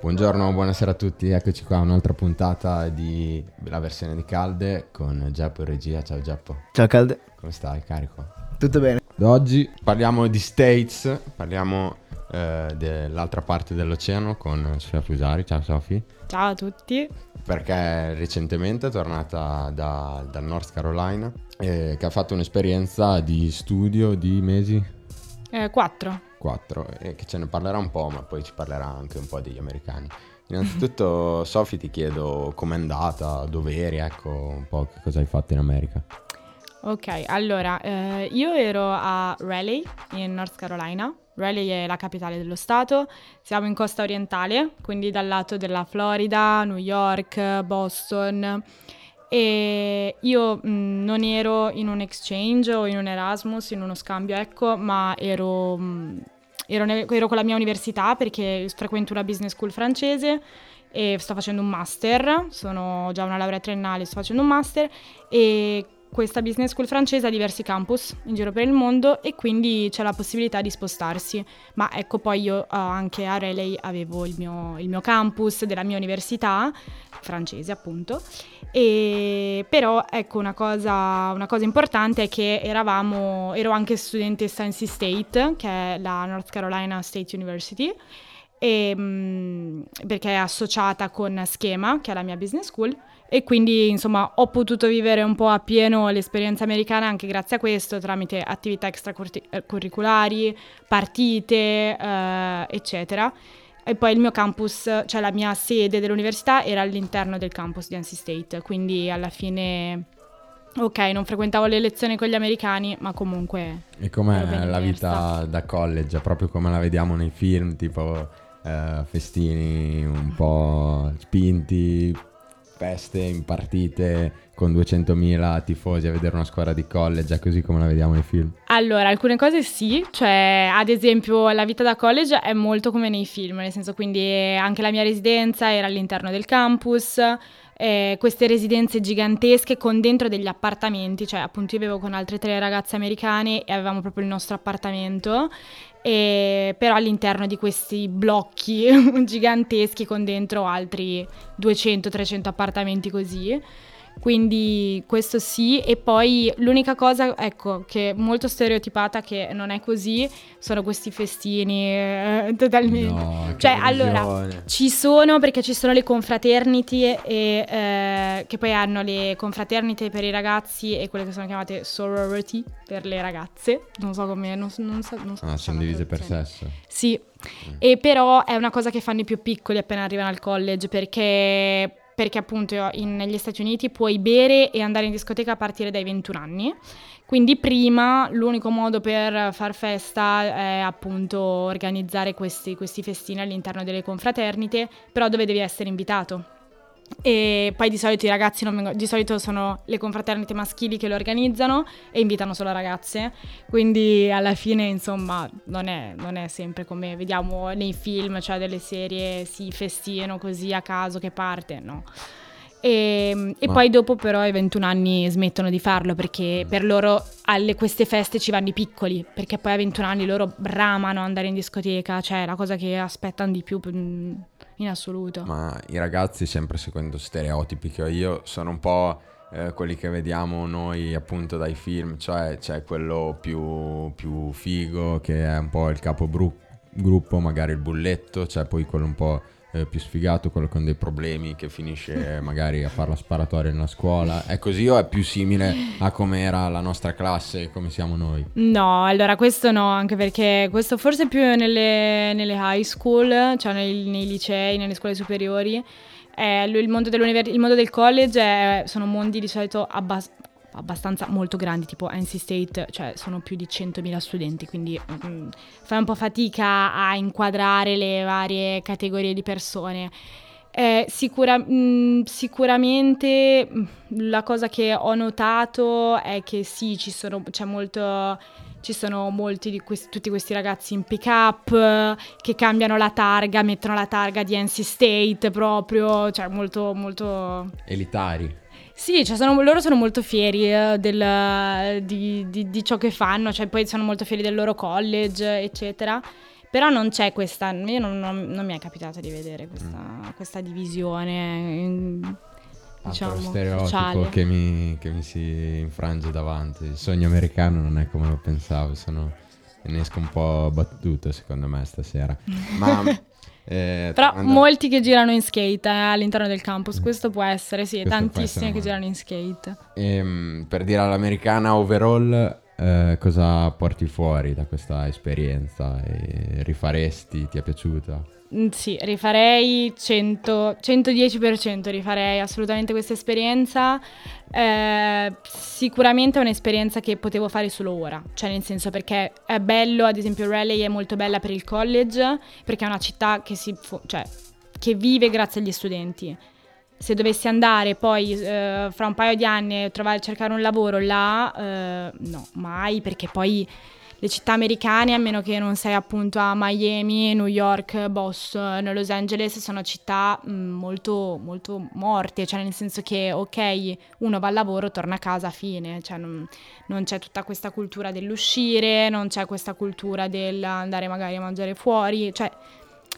Buongiorno, buonasera a tutti, eccoci qua, un'altra puntata di la versione di Calde con Giappo in regia. Ciao Giappo. Ciao Calde. Come stai, carico? Tutto bene. Oggi parliamo di States, parliamo eh, dell'altra parte dell'oceano con Sofia Fusari. Ciao Sofia. Ciao a tutti. Perché recentemente è tornata da, dal North Carolina e che ha fatto un'esperienza di studio di mesi? Eh, quattro. Quattro, e che ce ne parlerà un po', ma poi ci parlerà anche un po' degli americani. Innanzitutto, Sofì, ti chiedo com'è andata, dove eri, ecco un po' che cosa hai fatto in America. Ok, allora, eh, io ero a Raleigh, in North Carolina. Raleigh è la capitale dello stato, siamo in costa orientale, quindi dal lato della Florida, New York, Boston. E io mh, non ero in un exchange o in un Erasmus, in uno scambio, ecco, ma ero, mh, ero, ne- ero con la mia università perché frequento una business school francese e sto facendo un master, sono già una laurea triennale, sto facendo un master e questa business school francese ha diversi campus in giro per il mondo e quindi c'è la possibilità di spostarsi. Ma ecco, poi io uh, anche a Raleigh avevo il mio, il mio, campus della mia università, francese appunto. E, però ecco, una cosa, una cosa importante è che eravamo, ero anche studentessa NC State, che è la North Carolina State University. E, mh, perché è associata con Schema, che è la mia business school, e quindi insomma ho potuto vivere un po' appieno l'esperienza americana anche grazie a questo tramite attività extracurriculari, partite, eh, eccetera. E poi il mio campus, cioè la mia sede dell'università era all'interno del campus di NC State, quindi alla fine ok, non frequentavo le lezioni con gli americani, ma comunque E com'è la vita da college, proprio come la vediamo nei film, tipo eh, festini un po' spinti, feste in partite con 200.000 tifosi a vedere una squadra di college, così come la vediamo nei film? Allora, alcune cose sì, cioè ad esempio la vita da college è molto come nei film, nel senso quindi anche la mia residenza era all'interno del campus, eh, queste residenze gigantesche con dentro degli appartamenti, cioè appunto io vivevo con altre tre ragazze americane e avevamo proprio il nostro appartamento e, però all'interno di questi blocchi giganteschi con dentro altri 200-300 appartamenti così. Quindi questo sì, e poi l'unica cosa, ecco, che è molto stereotipata, che non è così, sono questi festini eh, totalmente... No, cioè, allora, ci sono perché ci sono le confraternity e, eh, che poi hanno le confraternity per i ragazzi e quelle che sono chiamate sorority per le ragazze. Non so come... Non, non so, non so ah, sono divise per sesso. Sì, mm. e però è una cosa che fanno i più piccoli appena arrivano al college perché perché appunto in, negli Stati Uniti puoi bere e andare in discoteca a partire dai 21 anni. Quindi prima l'unico modo per far festa è appunto organizzare questi, questi festini all'interno delle confraternite, però dove devi essere invitato. E poi di solito i ragazzi non vengono, di solito sono le confraternite maschili che lo organizzano e invitano solo ragazze, quindi alla fine insomma non è, non è sempre come vediamo nei film, cioè delle serie si festinano così a caso che parte, no. E, e poi dopo però ai 21 anni smettono di farlo perché per loro alle queste feste ci vanno i piccoli, perché poi a 21 anni loro bramano andare in discoteca, cioè la cosa che aspettano di più mm, in assoluto. Ma i ragazzi, sempre seguendo stereotipi che ho io, sono un po' eh, quelli che vediamo noi appunto dai film, cioè c'è quello più, più figo che è un po' il capogruppo, magari il bulletto, c'è poi quello un po' eh, più sfigato, quello con dei problemi che finisce magari a fare la sparatoria nella scuola. È così o è più simile a come era la nostra classe e come siamo noi? No, allora questo no, anche perché questo forse più nelle, nelle high school, cioè nei, nei licei, nelle scuole superiori. Eh, il, mondo il, mondo del college è, sono mondi di solito abbastanza abbastanza molto grandi, tipo NC State, cioè sono più di 100.000 studenti, quindi mm, fai un po' fatica a inquadrare le varie categorie di persone. Eh, sicura, mh, mm, sicuramente mm, la cosa che ho notato è che sì, ci sono, c'è molto, ci sono molti di questi, tutti questi ragazzi in pick up che cambiano la targa, mettono la targa di NC State proprio, cioè molto, molto... Elitari. Sì, cioè sono, loro sono molto fieri eh, del, di, di, di, ciò che fanno, cioè poi sono molto fieri del loro college, eccetera. Però non c'è questa, io non, non, non mi è capitato di vedere questa, mm. questa divisione. Diciamo, Altro stereotipo che mi, che mi, si infrange davanti. Il sogno americano non è come lo pensavo, sono, ne esco un po' battuto secondo me stasera. Ma eh, Però andando... molti che girano in skate eh, all'interno del campus, questo può essere, sì, questo tantissimi che girano in skate. E, ehm, per dire all'americana overall, eh, cosa porti fuori da questa esperienza? E rifaresti? Ti è piaciuta? Mm, sì, rifarei 100, 110%, rifarei assolutamente questa esperienza. Eh, sicuramente è un'esperienza che potevo fare solo ora, cioè nel senso perché è bello, ad esempio Raleigh è molto bella per il college, perché è una città che, si, cioè, che vive grazie agli studenti. Se dovessi andare poi eh, fra un paio di anni trovare, cercare un lavoro là, eh, no, mai, perché poi le città americane, a meno che non sei appunto a Miami, New York, Boston, Los Angeles, sono città mh, mm, molto, molto morte, cioè nel senso che ok, uno va al lavoro, torna a casa, fine, cioè non, non c'è tutta questa cultura dell'uscire, non c'è questa cultura dell'andare magari a mangiare fuori, cioè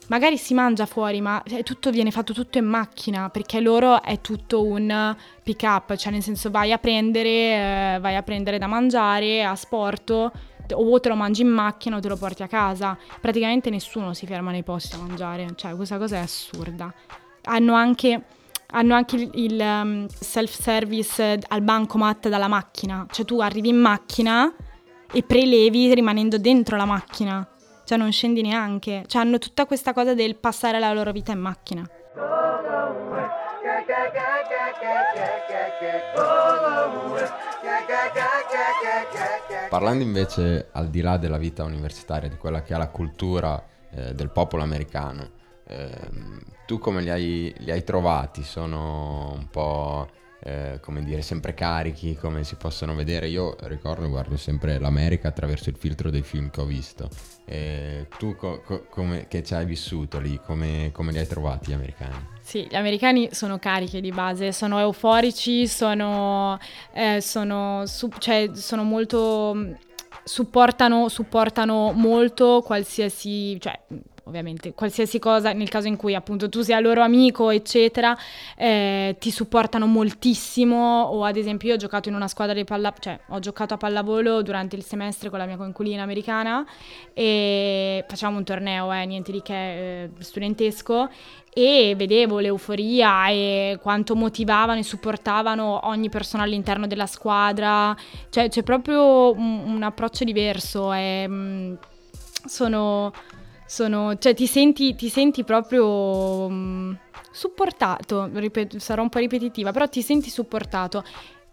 magari si mangia fuori, ma cioè, tutto viene fatto tutto in macchina, perché loro è tutto un pick up, cioè nel senso vai a prendere, eh, vai a prendere da mangiare a sporto o te lo mangi in macchina o te lo porti a casa. Praticamente nessuno si ferma nei posti a mangiare, cioè questa cosa è assurda. Hanno anche, hanno anche il, um, self-service al bancomat dalla macchina, cioè tu arrivi in macchina e prelevi rimanendo dentro la macchina, cioè non scendi neanche, cioè hanno tutta questa cosa del passare la loro vita in macchina. Parlando invece al di là della vita universitaria, di quella che è la cultura eh, del popolo americano, eh, tu come li hai, li hai, trovati? Sono un po', eh, come dire, sempre carichi, come si possono vedere? Io ricordo, guardo sempre l'America attraverso il filtro dei film che ho visto. tu co- co- come, che ci hai vissuto lì, come, come li hai trovati gli americani? Sì, gli americani sono carichi di base, sono euforici, sono, eh, sono, su, cioè, sono molto... Supportano, supportano molto qualsiasi, cioè ovviamente qualsiasi cosa, nel caso in cui appunto tu sia loro amico, eccetera, eh, ti supportano moltissimo. O ad esempio io ho giocato in una squadra di pallavolo, cioè ho giocato a pallavolo durante il semestre con la mia coinquilina americana e facciamo un torneo, eh, niente di che, eh, studentesco e vedevo l'euforia e quanto motivavano e supportavano ogni persona all'interno della squadra, cioè c'è proprio un, un approccio diverso mh, mm, sono sono, cioè ti senti, ti senti proprio mh, mm, supportato, ripeto, sarò un po' ripetitiva, però ti senti supportato.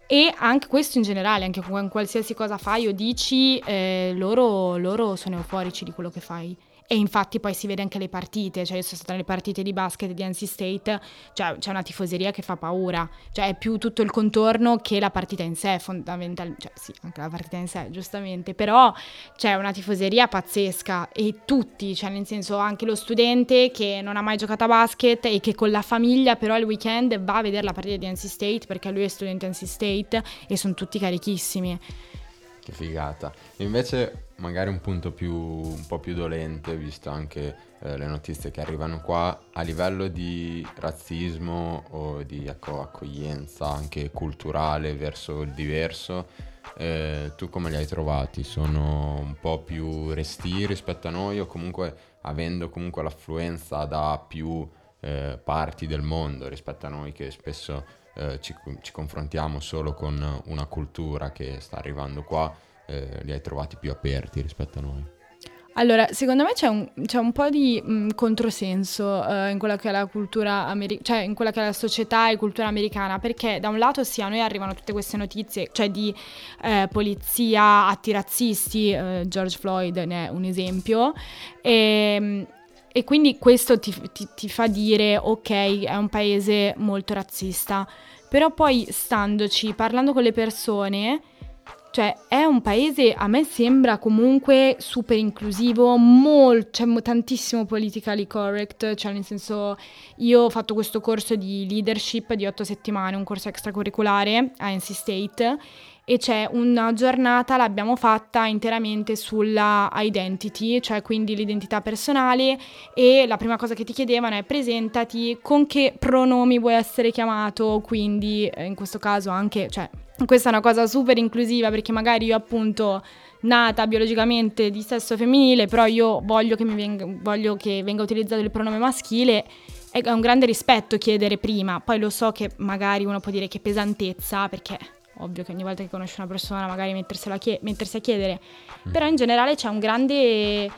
E anche questo in generale, anche con qualsiasi cosa fai o dici, eh, loro, loro sono euforici di quello che fai. E infatti poi si vede anche le partite, cioè io sono stata nelle partite di basket di NC State, cioè c'è una tifoseria che fa paura, cioè è più tutto il contorno che la partita in sé fondamentalmente, cioè sì, anche la partita in sé giustamente, però c'è una tifoseria pazzesca e tutti, cioè nel senso anche lo studente che non ha mai giocato a basket e che con la famiglia però il weekend va a vedere la partita di NC State perché lui è studente NC State e sono tutti carichissimi. Che figata. Invece magari un punto più, un po' più dolente, visto anche eh, le notizie che arrivano qua, a livello di razzismo o di ecco, accoglienza anche culturale verso il diverso, eh, tu come li hai trovati? Sono un po' più resti rispetto a noi o comunque avendo comunque l'affluenza da più eh, parti del mondo rispetto a noi che spesso eh, ci, ci, confrontiamo solo con una cultura che sta arrivando qua, eh, li hai trovati più aperti rispetto a noi? Allora, secondo me c'è un, c'è un po' di mh, controsenso uh, in quella che è la cultura americana, cioè in quella che è la società e cultura americana, perché da un lato sì, a noi arrivano tutte queste notizie, cioè di eh, polizia, atti razzisti, eh, George Floyd ne è un esempio, e, ehm, e quindi questo ti, ti, ti, fa dire, ok, è un paese molto razzista, però poi standoci, parlando con le persone, cioè è un paese, a me sembra comunque super inclusivo, molto, cioè tantissimo politically correct, cioè nel senso io ho fatto questo corso di leadership di otto settimane, un corso extracurriculare a NC State e c'è una giornata, l'abbiamo fatta interamente sulla identity, cioè quindi l'identità personale e la prima cosa che ti chiedevano è presentati con che pronomi vuoi essere chiamato, quindi eh, in questo caso anche, cioè questa è una cosa super inclusiva perché magari io appunto nata biologicamente di sesso femminile, però io voglio che, venga, voglio che venga utilizzato il pronome maschile è un grande rispetto chiedere prima, poi lo so che magari uno può dire che pesantezza, perché ovvio che ogni volta che conosci una persona magari chie- mettersi a chiedere, mm. però in generale c'è un grande,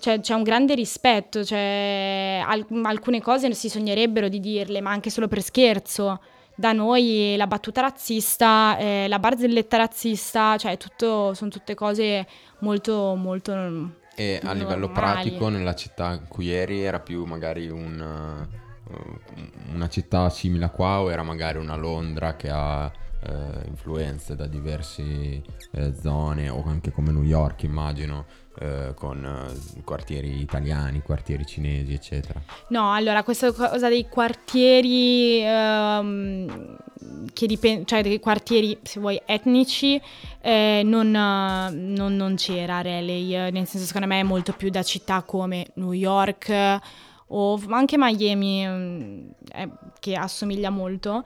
c'è, c'è un grande rispetto, cioè, al- alcune cose si sognerebbero di dirle, ma anche solo per scherzo. Da noi la battuta razzista, eh, la barzelletta razzista, cioè tutto, sono tutte cose molto, molto... E a livello pratico, nella città in cui eri, era più magari un, uh, una città simile a qua o era magari una Londra che ha eh, influenze da diverse eh, zone o anche come New York immagino eh, con eh, quartieri italiani, quartieri cinesi eccetera. No, allora questa cosa dei quartieri ehm, che dipende, cioè dei quartieri se vuoi etnici eh, non, non, non, c'era Raleigh, nel senso secondo me è molto più da città come New York o anche Miami eh, che assomiglia molto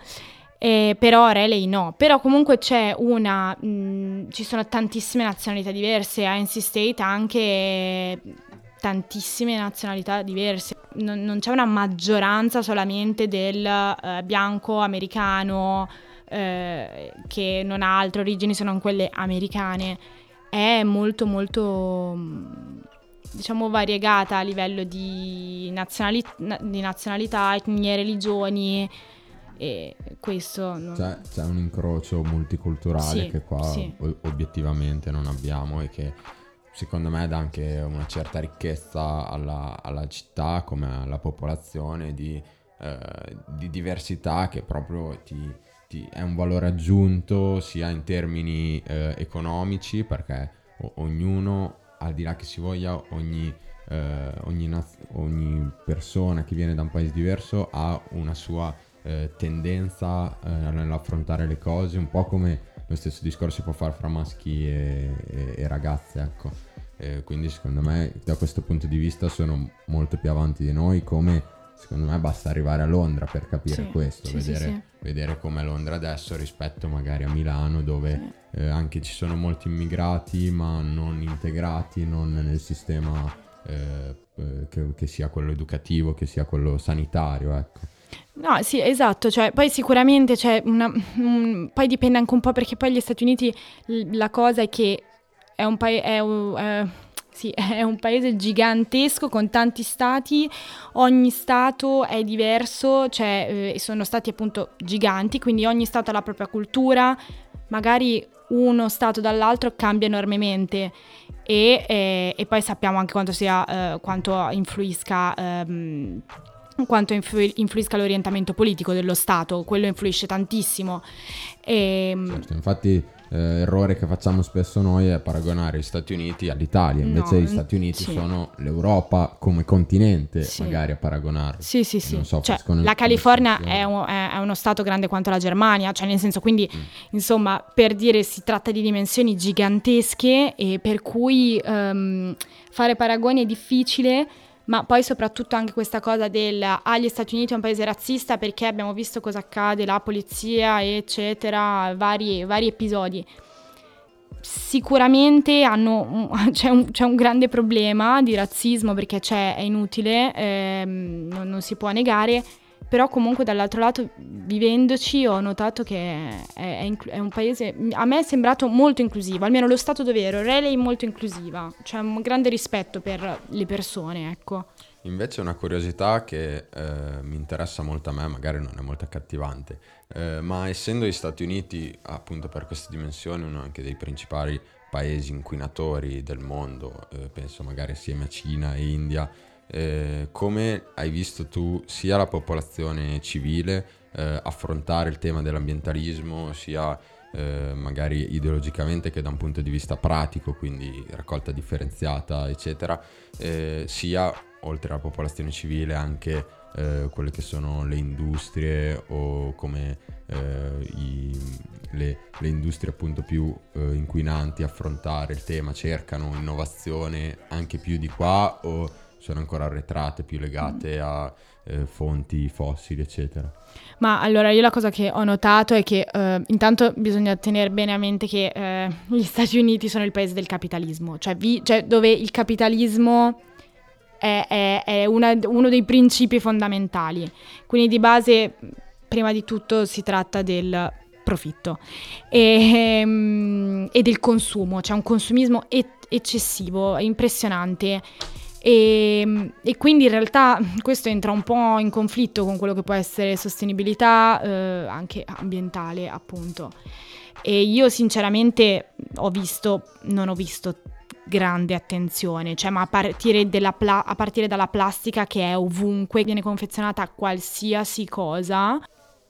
eh, però Raleigh no, però comunque c'è una, mh, mm, ci sono tantissime nazionalità diverse, a NC State anche tantissime nazionalità diverse, non, non c'è una maggioranza solamente del eh, bianco americano eh, che non ha altre origini se non quelle americane, è molto molto mm, diciamo variegata a livello di, nazionali- di nazionalità, etnie, religioni e questo non... c'è, c'è, un incrocio multiculturale sì, che qua sì. obiettivamente non abbiamo e che secondo me dà anche una certa ricchezza alla, alla città come alla popolazione di, eh, di diversità che proprio ti, ti, è un valore aggiunto sia in termini eh, economici perché o, ognuno al di là che si voglia ogni, eh, ogni, naz- ogni persona che viene da un paese diverso ha una sua eh, tendenza eh, nell'affrontare le cose, un po' come lo stesso discorso si può fare fra maschi e, e, e ragazze, ecco. Eh, quindi secondo me da questo punto di vista sono molto più avanti di noi, come secondo me basta arrivare a Londra per capire sì, questo, sì, vedere, sì, vedere com'è Londra adesso rispetto magari a Milano dove eh, anche ci sono molti immigrati ma non integrati, non nel sistema eh, eh, che, che sia quello educativo, che sia quello sanitario, ecco. No, sì, esatto, cioè, poi sicuramente c'è una, un, poi dipende anche un po' perché poi gli Stati Uniti la cosa è che è un, pa- è, uh, sì, è un paese gigantesco con tanti stati, ogni stato è diverso, cioè eh, sono stati appunto giganti, quindi ogni stato ha la propria cultura, magari uno stato dall'altro cambia enormemente e, e, e poi sappiamo anche quanto, sia, eh, quanto influisca... Ehm, quanto influ- influisca l'orientamento politico dello Stato, quello influisce tantissimo. E, ehm, certo, infatti eh, errore che facciamo spesso noi è paragonare gli Stati Uniti all'Italia, invece no, gli Stati Uniti sì. sono l'Europa come continente sì. magari a paragonarli. Sì, sì, sì. So, cioè, la California è, un, è, uno stato grande quanto la Germania, cioè nel senso quindi mm. insomma per dire si tratta di dimensioni gigantesche e per cui um, fare paragoni è difficile ma poi soprattutto anche questa cosa del ah, gli Stati Uniti è un paese razzista perché abbiamo visto cosa accade, la polizia, eccetera, vari, vari episodi. Sicuramente hanno, c'è, un, c'è, un, grande problema di razzismo perché c'è, è inutile, ehm, non, non si può negare, però comunque dall'altro lato, vivendoci, ho notato che è, è, è, un paese, a me è sembrato molto inclusivo, almeno lo stato dove ero, Raleigh è molto inclusiva, c'è un grande rispetto per le persone, ecco. Invece una curiosità che eh, mi interessa molto a me, magari non è molto accattivante, eh, ma essendo gli Stati Uniti appunto per queste dimensioni uno anche dei principali paesi inquinatori del mondo, eh, penso magari assieme a Cina e India, eh, come hai visto tu sia la popolazione civile eh, affrontare il tema dell'ambientalismo, sia eh, magari ideologicamente che da un punto di vista pratico, quindi raccolta differenziata, eccetera, eh, sia oltre alla popolazione civile anche eh, quelle che sono le industrie o come eh, i, le, le, industrie appunto più inquinanti affrontare il tema, cercano innovazione anche più di qua o sono ancora arretrate, più legate a eh, fonti fossili, eccetera. Ma allora io la cosa che ho notato è che eh, intanto bisogna tenere bene a mente che eh, gli Stati Uniti sono il paese del capitalismo, cioè, vi, cioè dove il capitalismo è, è, è una, uno dei principi fondamentali. Quindi di base, prima di tutto, si tratta del profitto e, um, e del consumo, cioè un consumismo e- eccessivo, impressionante. E, e, quindi in realtà questo entra un po' in conflitto con quello che può essere sostenibilità eh, anche ambientale, appunto. E io sinceramente ho visto, non ho visto grande attenzione, cioè ma a partire, pla- a partire dalla plastica che è ovunque, viene confezionata qualsiasi cosa,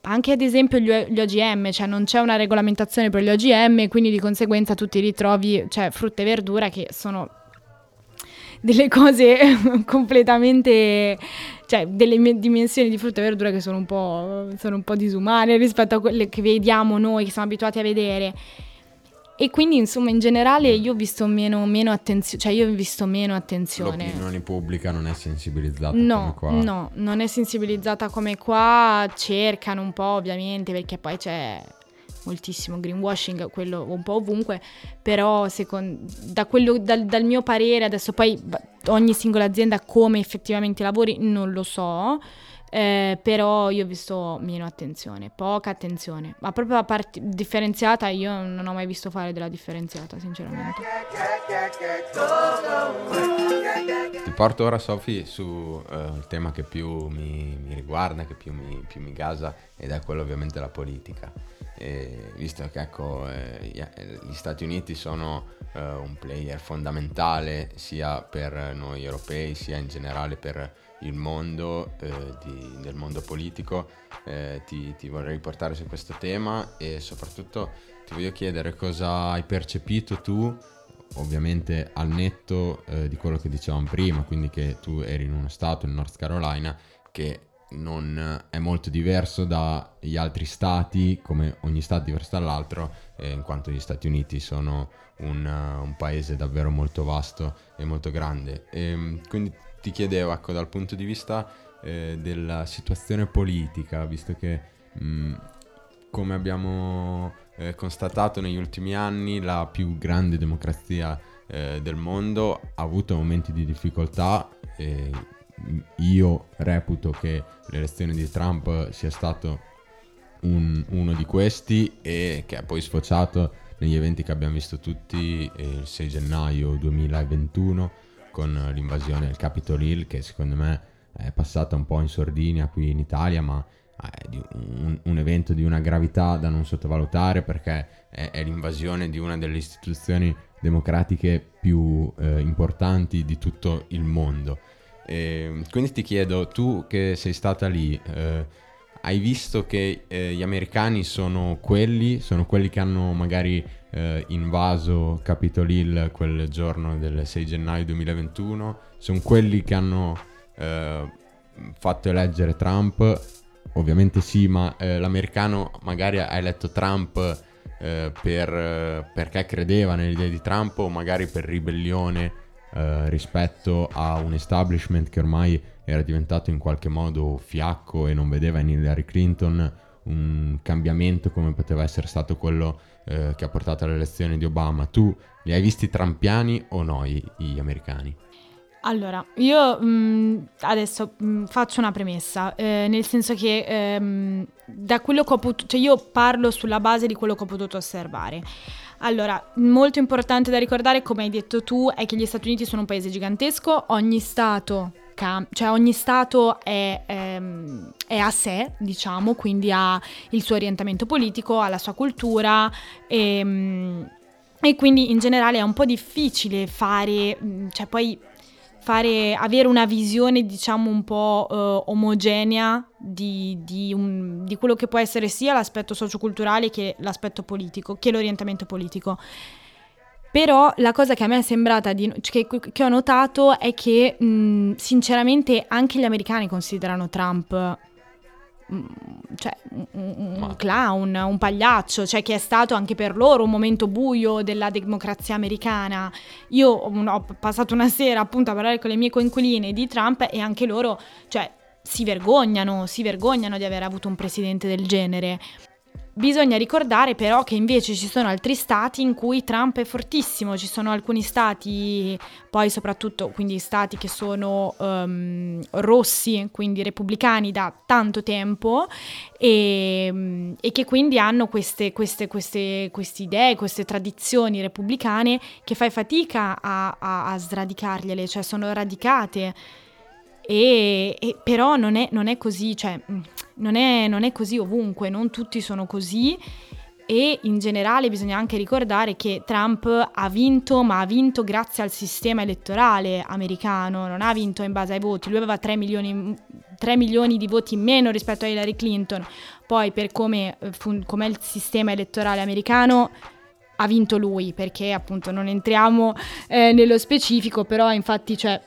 anche ad esempio gli, gli, OGM, cioè non c'è una regolamentazione per gli OGM, quindi di conseguenza tu ti ritrovi cioè, frutta e verdura che sono delle cose completamente, cioè delle dimensioni di frutta e verdura che sono un po', sono un po disumane rispetto a quelle che vediamo noi, che siamo abituati a vedere. E quindi, insomma, in generale io ho visto meno, meno attenzione, cioè io ho visto meno attenzione. L'opinione pubblica non è sensibilizzata no, come qua. No, non è sensibilizzata come qua, cercano un po' ovviamente, perché poi c'è moltissimo greenwashing, quello un po' ovunque, però secondo, da quello, dal, dal mio parere, adesso poi ogni singola azienda come effettivamente lavori non lo so, eh, però io ho visto meno attenzione, poca attenzione, ma proprio la parte differenziata io non ho mai visto fare della differenziata, sinceramente. Ti porto ora, Sofi, su uh, il tema che più mi, mi riguarda, che più mi, più mi, gasa, ed è quello ovviamente della politica. E visto che ecco, eh, gli Stati Uniti sono uh, un player fondamentale sia per noi europei, sia in generale per il mondo, eh, di, del mondo politico, eh, ti, ti, vorrei portare su questo tema e soprattutto ti voglio chiedere cosa hai percepito tu, ovviamente al netto eh, di quello che dicevamo prima, quindi che tu eri in uno stato, in North Carolina, che non è molto diverso dagli altri stati, come ogni stato diverso dall'altro, eh, in quanto gli Stati Uniti sono un, uh, un, paese davvero molto vasto e molto grande. E, ehm, quindi ti chiedevo, ecco, dal punto di vista eh, della situazione politica, visto che mh, mm, come abbiamo eh, constatato negli ultimi anni, la più grande democrazia eh, del mondo ha avuto momenti di difficoltà. io reputo che l'elezione di Trump sia stato un, uno di questi e che ha poi sfociato negli eventi che abbiamo visto tutti eh, il 6 gennaio 2021 con l'invasione del Capitol Hill che secondo me è passata un po' in sordina qui in Italia, ma è un, un evento di una gravità da non sottovalutare perché è, è l'invasione di una delle istituzioni democratiche più eh, importanti di tutto il mondo. E quindi ti chiedo, tu che sei stata lì, eh, hai visto che eh, gli americani sono quelli, sono quelli che hanno magari eh, invaso Capitol Hill quel giorno del 6 gennaio 2021, sono quelli che hanno eh, fatto eleggere Trump, ovviamente sì, ma eh, l'americano magari ha eletto Trump eh, per, perché credeva nell'idea di Trump o magari per ribellione eh, rispetto a un establishment che ormai era diventato in qualche modo fiacco e non vedeva in Hillary Clinton un cambiamento come poteva essere stato quello eh, che ha portato all'elezione di Obama. Tu li hai visti trampiani o no gli, gli americani? Allora, io mh, mm, adesso mh, mm, faccio una premessa, eh, nel senso che ehm, da quello che ho potuto, cioè io parlo sulla base di quello che ho potuto osservare. Allora, molto importante da ricordare, come hai detto tu, è che gli Stati Uniti sono un paese gigantesco, ogni Stato, cam- cioè ogni Stato è, ehm, è, a sé, diciamo, quindi ha il suo orientamento politico, ha la sua cultura e, ehm, e quindi in generale è un po' difficile fare, cioè poi fare, avere una visione diciamo un po' uh, omogenea di, di, un, di, quello che può essere sia l'aspetto socioculturale che l'aspetto politico, che l'orientamento politico. Però la cosa che a me è sembrata, di, che, che ho notato è che mh, sinceramente anche gli americani considerano Trump cioè, un, un, clown, un pagliaccio, cioè che è stato anche per loro un momento buio della democrazia americana. Io ho passato una sera appunto a parlare con le mie coinquiline di Trump e anche loro, cioè, si vergognano, si vergognano di aver avuto un presidente del genere. Bisogna ricordare però che invece ci sono altri stati in cui Trump è fortissimo, ci sono alcuni stati, poi soprattutto quindi stati che sono um, rossi, quindi repubblicani da tanto tempo e, e che quindi hanno queste, queste, queste, queste, idee, queste tradizioni repubblicane che fai fatica a, a, a sradicargliele, cioè sono radicate. E, e però non è, non è così, cioè non è, non è così ovunque, non tutti sono così. E in generale bisogna anche ricordare che Trump ha vinto, ma ha vinto grazie al sistema elettorale americano, non ha vinto in base ai voti, lui aveva 3 milioni, 3 milioni di voti in meno rispetto a Hillary Clinton, poi per come è il sistema elettorale americano ha vinto lui, perché appunto non entriamo eh, nello specifico, però infatti cioè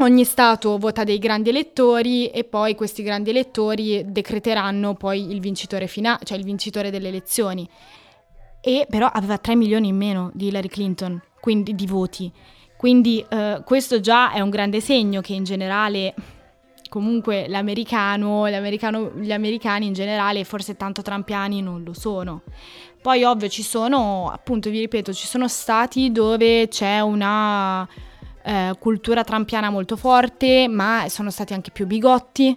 Ogni Stato vota dei grandi elettori e poi questi grandi elettori decreteranno poi il vincitore finale, cioè il vincitore delle elezioni. E però aveva 3 milioni in meno di Hillary Clinton, quindi di voti. Quindi eh, questo già è un grande segno che in generale comunque l'americano, l'americano, gli americani in generale forse tanto trampiani non lo sono. Poi ovvio ci sono, appunto vi ripeto, ci sono stati dove c'è una eh, cultura trampiana molto forte, ma sono stati anche più bigotti.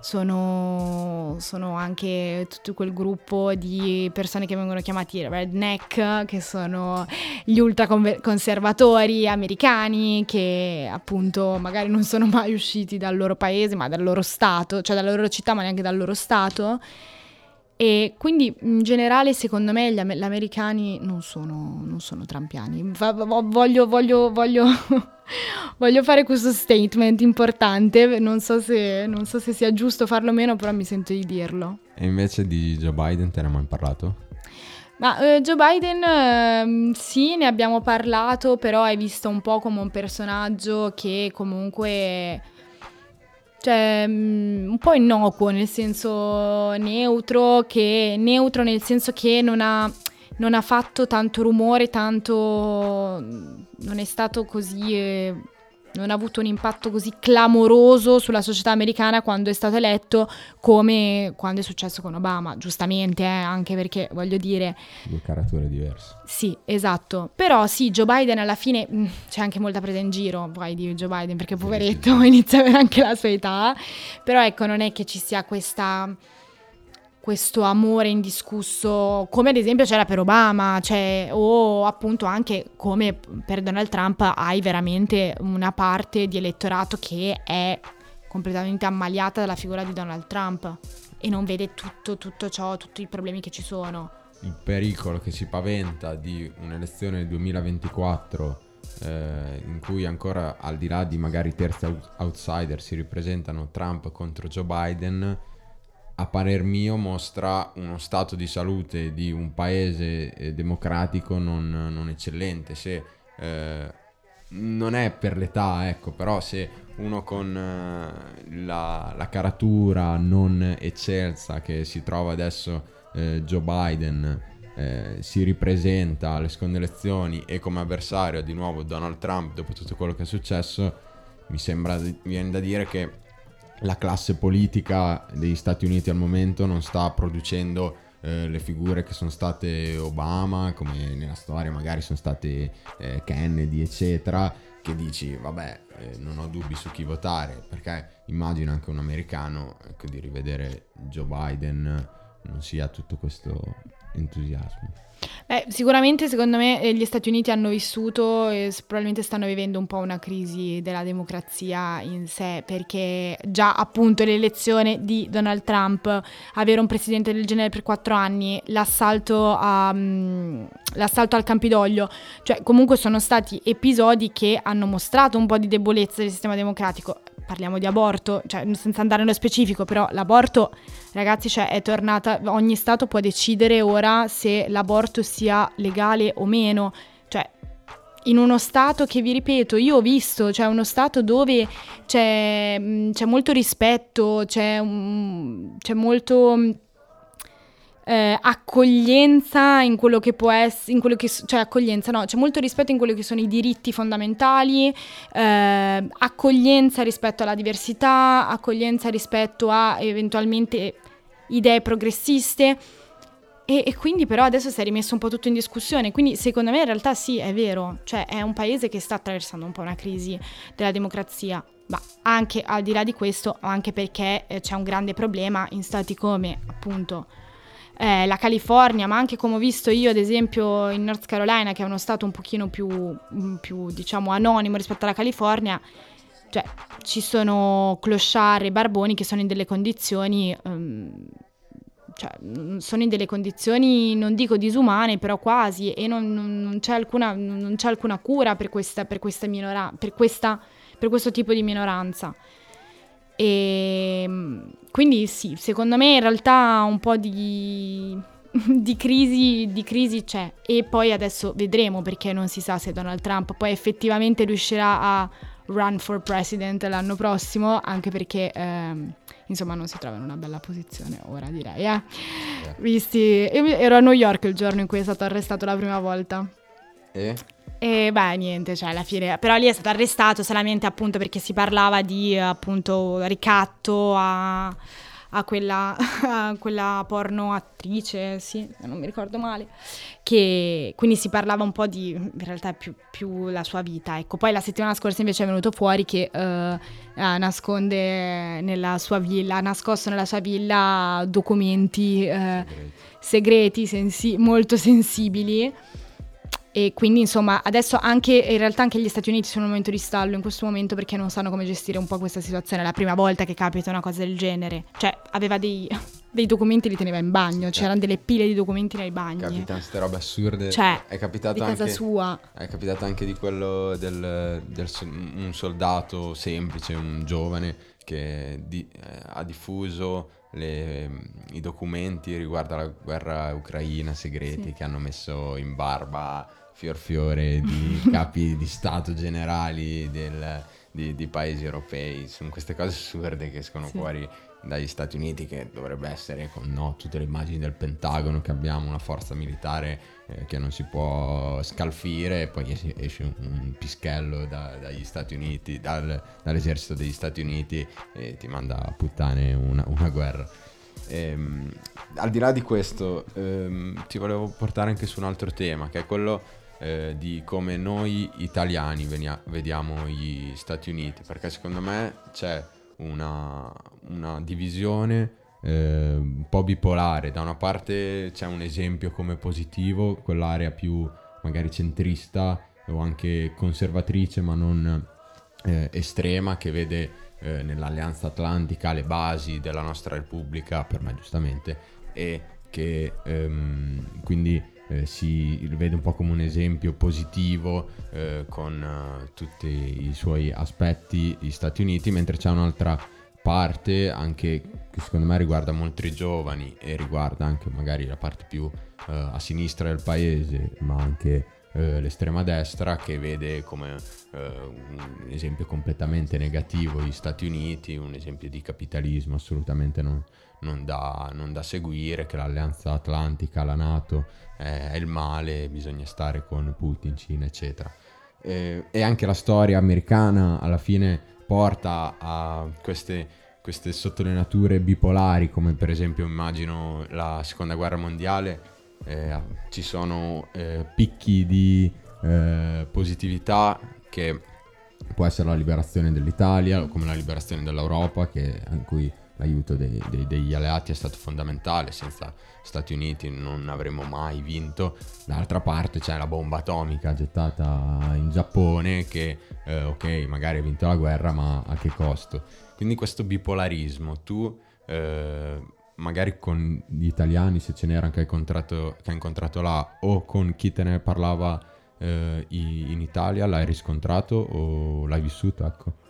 Sono, sono, anche tutto quel gruppo di persone che vengono chiamati redneck, che sono gli ultraconservatori americani, che appunto magari non sono mai usciti dal loro paese, ma dal loro stato, cioè dalla loro città, ma neanche dal loro stato. E quindi in generale secondo me gli, am- gli americani non sono, non sono trampiani. Va- voglio, voglio, voglio, voglio, fare questo statement importante, non so, se, non so, se, sia giusto farlo o meno, però mi sento di dirlo. E invece di Joe Biden te ne hai mai parlato? Ma eh, Joe Biden eh, sì, ne abbiamo parlato, però è visto un po' come un personaggio che comunque cioè mm, un po' innocuo nel senso neutro, che neutro nel senso che non ha, non ha fatto tanto rumore, tanto non è stato così eh, non ha avuto un impatto così clamoroso sulla società americana quando è stato eletto come quando è successo con Obama, giustamente, eh, anche perché voglio dire... Due carature diverse. Sì, esatto. Però sì, Joe Biden alla fine mh, mm, c'è anche molta presa in giro, poi di Joe Biden, perché poveretto inizia a avere anche la sua età. Però ecco, non è che ci sia questa questo amore indiscusso, come ad esempio c'era per Obama, cioè, o appunto anche come per Donald Trump hai veramente una parte di elettorato che è completamente ammaliata dalla figura di Donald Trump e non vede tutto, tutto ciò, tutti i problemi che ci sono. Il pericolo che si paventa di un'elezione del 2024 eh, in cui ancora al di là di magari terzi outsider si ripresentano Trump contro Joe Biden a parer mio mostra uno stato di salute di un paese eh, democratico non, non eccellente. Se eh, non è per l'età, ecco, però se uno con eh, la, la, caratura non eccelsa che si trova adesso eh, Joe Biden eh, si ripresenta alle seconde elezioni e come avversario di nuovo Donald Trump dopo tutto quello che è successo, mi sembra, viene da dire che la classe politica degli Stati Uniti al momento non sta producendo eh, le figure che sono state Obama, come nella storia magari sono state eh, Kennedy, eccetera, che dici, vabbè, eh, non ho dubbi su chi votare, perché immagino anche un americano ecco, di rivedere Joe Biden non sia tutto questo entusiasmo. Beh, sicuramente secondo me eh, gli Stati Uniti hanno vissuto e probabilmente stanno vivendo un po' una crisi della democrazia in sé, perché già appunto l'elezione di Donald Trump, avere un presidente del genere per quattro anni, l'assalto, a, um, l'assalto al Campidoglio, cioè comunque sono stati episodi che hanno mostrato un po' di debolezza del sistema democratico. Parliamo di aborto, cioè senza andare nello specifico, però l'aborto, ragazzi, cioè, è tornata, ogni Stato può decidere ora se l'aborto sia legale o meno, cioè in uno stato che vi ripeto, io ho visto, cioè uno stato dove c'è, c'è molto rispetto, c'è, c'è molto eh, accoglienza in quello che può essere, che, cioè accoglienza no, c'è molto rispetto in quello che sono i diritti fondamentali, eh, accoglienza rispetto alla diversità, accoglienza rispetto a eventualmente idee progressiste. E, e, quindi però adesso si è rimesso un po' tutto in discussione, quindi secondo me in realtà sì, è vero, cioè è un paese che sta attraversando un po' una crisi della democrazia, ma anche al di là di questo, anche perché eh, c'è un grande problema in stati come appunto eh, la California, ma anche come ho visto io ad esempio in North Carolina, che è uno stato un pochino più, mm, più diciamo anonimo rispetto alla California, cioè ci sono clochard e barboni che sono in delle condizioni... Um, cioè, sono in delle condizioni, non dico disumane, però quasi, e non, non, c'è, alcuna, non c'è, alcuna, cura per, questa, per, questa minora, per, per questo tipo di minoranza. E ehm, quindi sì, secondo me in realtà un po' di, di, crisi, di crisi c'è e poi adesso vedremo perché non si sa se Donald Trump poi effettivamente riuscirà a run for president l'anno prossimo, anche perché ehm, insomma non si trova in una bella posizione ora direi. Eh? Visti, io ero a New York il giorno in cui è stato arrestato la prima volta. E? E beh, niente, cioè alla fine, però lì è stato arrestato solamente appunto perché si parlava di appunto ricatto a, a, quella, a quella porno attrice, sì, non mi ricordo male, che quindi si parlava un po' di, in realtà più, più la sua vita, ecco. Poi la settimana scorsa invece è venuto fuori che uh, nasconde nella sua villa, ha nascosto nella sua villa documenti uh, segreti, sensi- molto sensibili e quindi insomma adesso anche in realtà anche gli Stati Uniti sono in un momento di stallo in questo momento perché non sanno come gestire un po' questa situazione. È la prima volta che capita una cosa del genere. Cioè aveva dei, dei documenti li teneva in bagno, c'erano delle pile di documenti nei bagni. Capitano queste robe assurde. Cioè, è capitato di casa anche, sua. È capitato anche di quello del, del un soldato semplice, un giovane che di, eh, ha diffuso le, i documenti riguardo alla guerra ucraina segreti sì. che hanno messo in barba fior fiore di capi di Stato generali del, di, di, paesi europei. Sono queste cose assurde che escono sì. fuori dagli Stati Uniti che dovrebbe essere con no, tutte le immagini del Pentagono che abbiamo una forza militare eh, che non si può scalfire e poi esce un, un pischello da, dagli Stati Uniti, dal, dall'esercito degli Stati Uniti e ti manda a puttane una, una guerra. Ehm, al di là di questo ehm, ti volevo portare anche su un altro tema che è quello eh, di come noi italiani venia- vediamo gli Stati Uniti, perché secondo me c'è una, una divisione eh, un po' bipolare. Da una parte c'è un esempio come positivo, quell'area più magari centrista o anche conservatrice, ma non eh, estrema, che vede eh, nell'Alleanza Atlantica le basi della nostra Repubblica, per me giustamente, e che ehm, quindi eh, si vede un po' come un esempio positivo eh, con uh, tutti i suoi aspetti gli Stati Uniti, mentre c'è un'altra parte anche che secondo me riguarda molti giovani e riguarda anche magari la parte più uh, a sinistra del paese, ma anche uh, l'estrema destra che vede come un esempio completamente negativo gli Stati Uniti, un esempio di capitalismo assolutamente non, non da, non da seguire, che l'alleanza atlantica, la Nato è il male, bisogna stare con Putin, Cina, eccetera. E, e anche la storia americana alla fine porta a queste, queste sottolineature bipolari, come per esempio immagino la seconda guerra mondiale, eh, ci sono eh, picchi di eh, positività che può essere la liberazione dell'Italia, come la liberazione dell'Europa, che, in cui l'aiuto dei, dei, degli alleati è stato fondamentale, senza Stati Uniti non avremmo mai vinto. D'altra parte c'è la bomba atomica gettata in Giappone che, eh, ok, magari ha vinto la guerra, ma a che costo? Quindi questo bipolarismo, tu eh, magari con gli italiani, se ce n'era anche hai incontrato, che hai incontrato là, o con chi te ne parlava eh, in Italia, l'hai riscontrato o l'hai vissuto, ecco?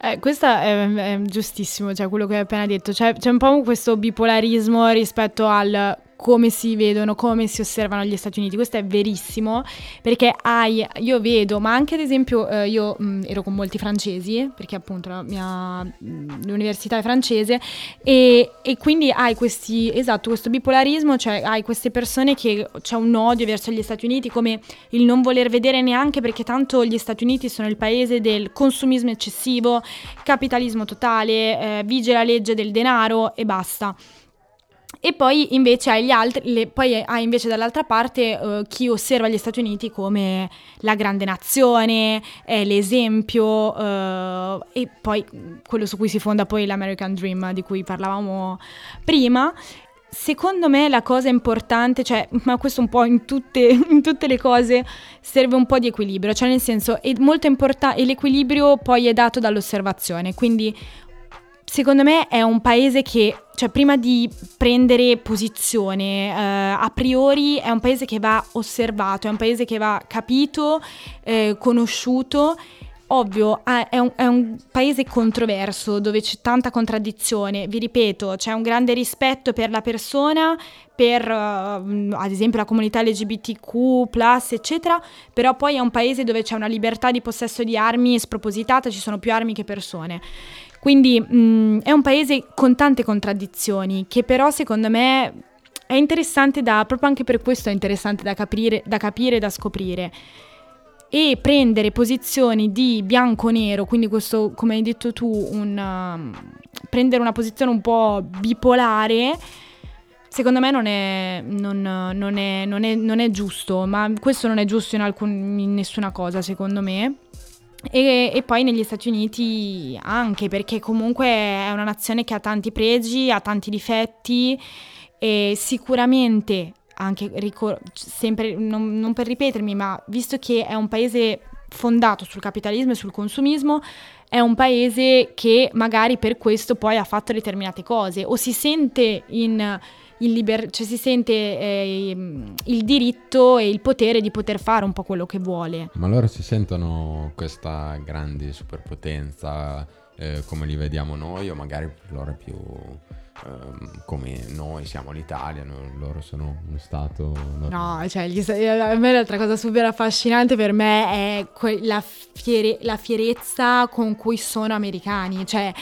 Eh, questo è, è, giustissimo, cioè quello che hai appena detto. Cioè, c'è un po' questo bipolarismo rispetto al come si vedono, come si osservano gli Stati Uniti. Questo è verissimo perché hai, io vedo, ma anche ad esempio eh, io mh, ero con molti francesi, perché appunto la mia, mh, l'università è francese, e, e, quindi hai questi, esatto, questo bipolarismo, cioè hai queste persone che c'è un odio verso gli Stati Uniti, come il non voler vedere neanche perché tanto gli Stati Uniti sono il paese del consumismo eccessivo, capitalismo totale, eh, vige la legge del denaro e basta. E poi invece hai, altri, le, poi hai invece dall'altra parte uh, chi osserva gli Stati Uniti come la grande nazione, è l'esempio uh, e poi quello su cui si fonda poi l'American Dream di cui parlavamo prima. Secondo me la cosa importante, cioè, ma questo un po' in tutte, in tutte le cose serve un po' di equilibrio, cioè nel senso è molto importante e l'equilibrio poi è dato dall'osservazione, quindi secondo me è un paese che, cioè prima di prendere posizione, eh, a priori è un paese che va osservato, è un paese che va capito, eh, conosciuto. Ovvio, è un, è un, paese controverso dove c'è tanta contraddizione. Vi ripeto, c'è un grande rispetto per la persona, per uh, ad esempio la comunità LGBTQ, eccetera, però poi è un paese dove c'è una libertà di possesso di armi spropositata, ci sono più armi che persone. Quindi mh, mm, è un paese con tante contraddizioni che però secondo me è interessante da, proprio anche per questo è interessante da capire, da capire, da scoprire. E prendere posizioni di bianco-nero, quindi questo, come hai detto tu, un, uh, prendere una posizione un po' bipolare, secondo me non è, non, non, è, non è, giusto, ma questo non è giusto in, alcun, in nessuna cosa, secondo me. E, e, poi negli Stati Uniti anche perché comunque è una nazione che ha tanti pregi, ha tanti difetti e sicuramente anche ricor- sempre non, non per ripetermi ma visto che è un paese fondato sul capitalismo e sul consumismo è un paese che magari per questo poi ha fatto determinate cose o si sente in liber- cioè si sente eh, il diritto e il potere di poter fare un po' quello che vuole. Ma loro si sentono questa grande superpotenza eh, come li vediamo noi o magari loro più ehm, come noi siamo l'Italia, loro sono uno Stato... No, cioè gli, a me l'altra cosa super affascinante per me è que- la, fiere- la fierezza con cui sono americani, cioè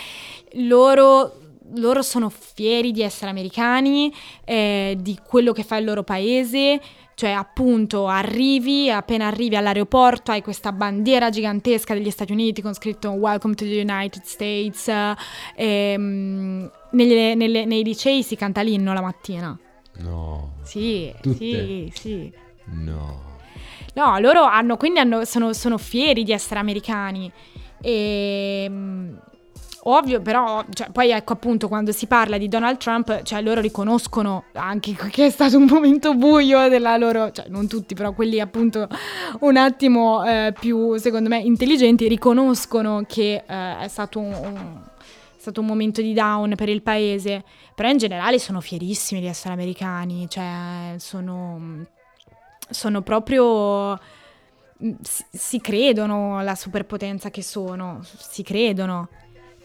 loro loro sono fieri di essere americani, eh, di quello che fa il loro paese, cioè appunto arrivi, appena arrivi all'aeroporto hai questa bandiera gigantesca degli Stati Uniti con scritto Welcome to the United States, ehm, nelle, nelle, nei licei si canta l'inno la mattina. No. Sì, Tutte. sì, sì. No. No, loro hanno, quindi hanno, sono, sono fieri di essere americani. E ehm, Ovvio, però, cioè, poi ecco appunto quando si parla di Donald Trump, cioè loro riconoscono anche che è stato un momento buio della loro, cioè non tutti, però quelli appunto un attimo eh, più, secondo me, intelligenti, riconoscono che eh, è stato un, un, stato un momento di down per il paese, però in generale sono fierissimi di essere americani, cioè sono, sono proprio si credono la superpotenza che sono, si credono.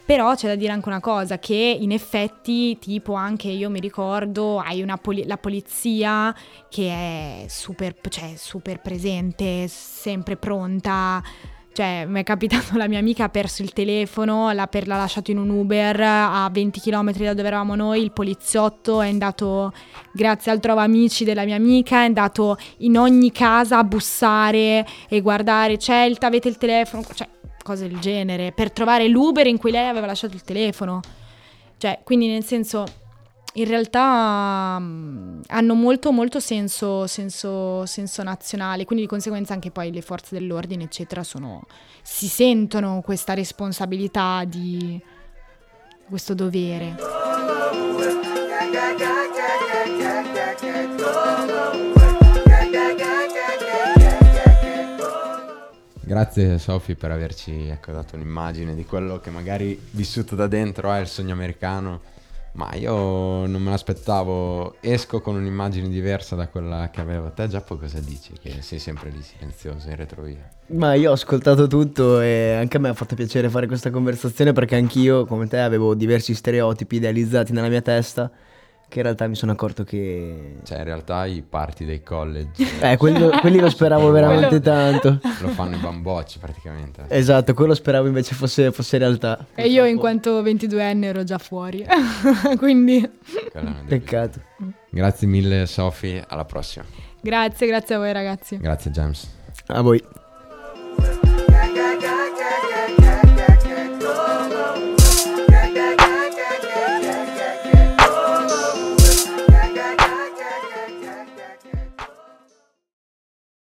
Però c'è da dire anche una cosa, che in effetti, tipo anche io mi ricordo, hai poli- la polizia che è super, cioè, super presente, sempre pronta. Cioè, mi è capitato, la mia amica ha perso il telefono, l'ha, per, l'ha lasciato in un Uber a 20 km da dove eravamo noi, il poliziotto è andato, grazie al trova amici della mia amica, è andato in ogni casa a bussare e guardare, Celta, avete il telefono, cioè cose del genere, per trovare l'Uber in cui lei aveva lasciato il telefono. Cioè, quindi nel senso, in realtà um, hanno molto, molto senso, senso, senso, nazionale, quindi di conseguenza anche poi le forze dell'ordine, eccetera, sono, si sentono questa responsabilità di questo dovere. Grazie Sofi per averci ecco, dato un'immagine di quello che magari vissuto da dentro è il sogno americano, ma io non me l'aspettavo, esco con un'immagine diversa da quella che avevo. Te Giappo cosa dici? Che sei sempre lì silenzioso in retrovia. Ma io ho ascoltato tutto e anche a me ha fatto piacere fare questa conversazione perché anch'io, come te, avevo diversi stereotipi idealizzati nella mia testa che in realtà mi sono accorto che... Cioè, in realtà i party dei college Eh, quello- quelli lo speravo veramente tanto. lo fanno i bambocci praticamente. Esatto, quello speravo invece fosse, fosse realtà. E io in quanto 22enne ero già fuori. Quindi Peccato. Grazie mille Sofi, alla prossima. grazie, grazie a voi ragazzi. Grazie James. A voi.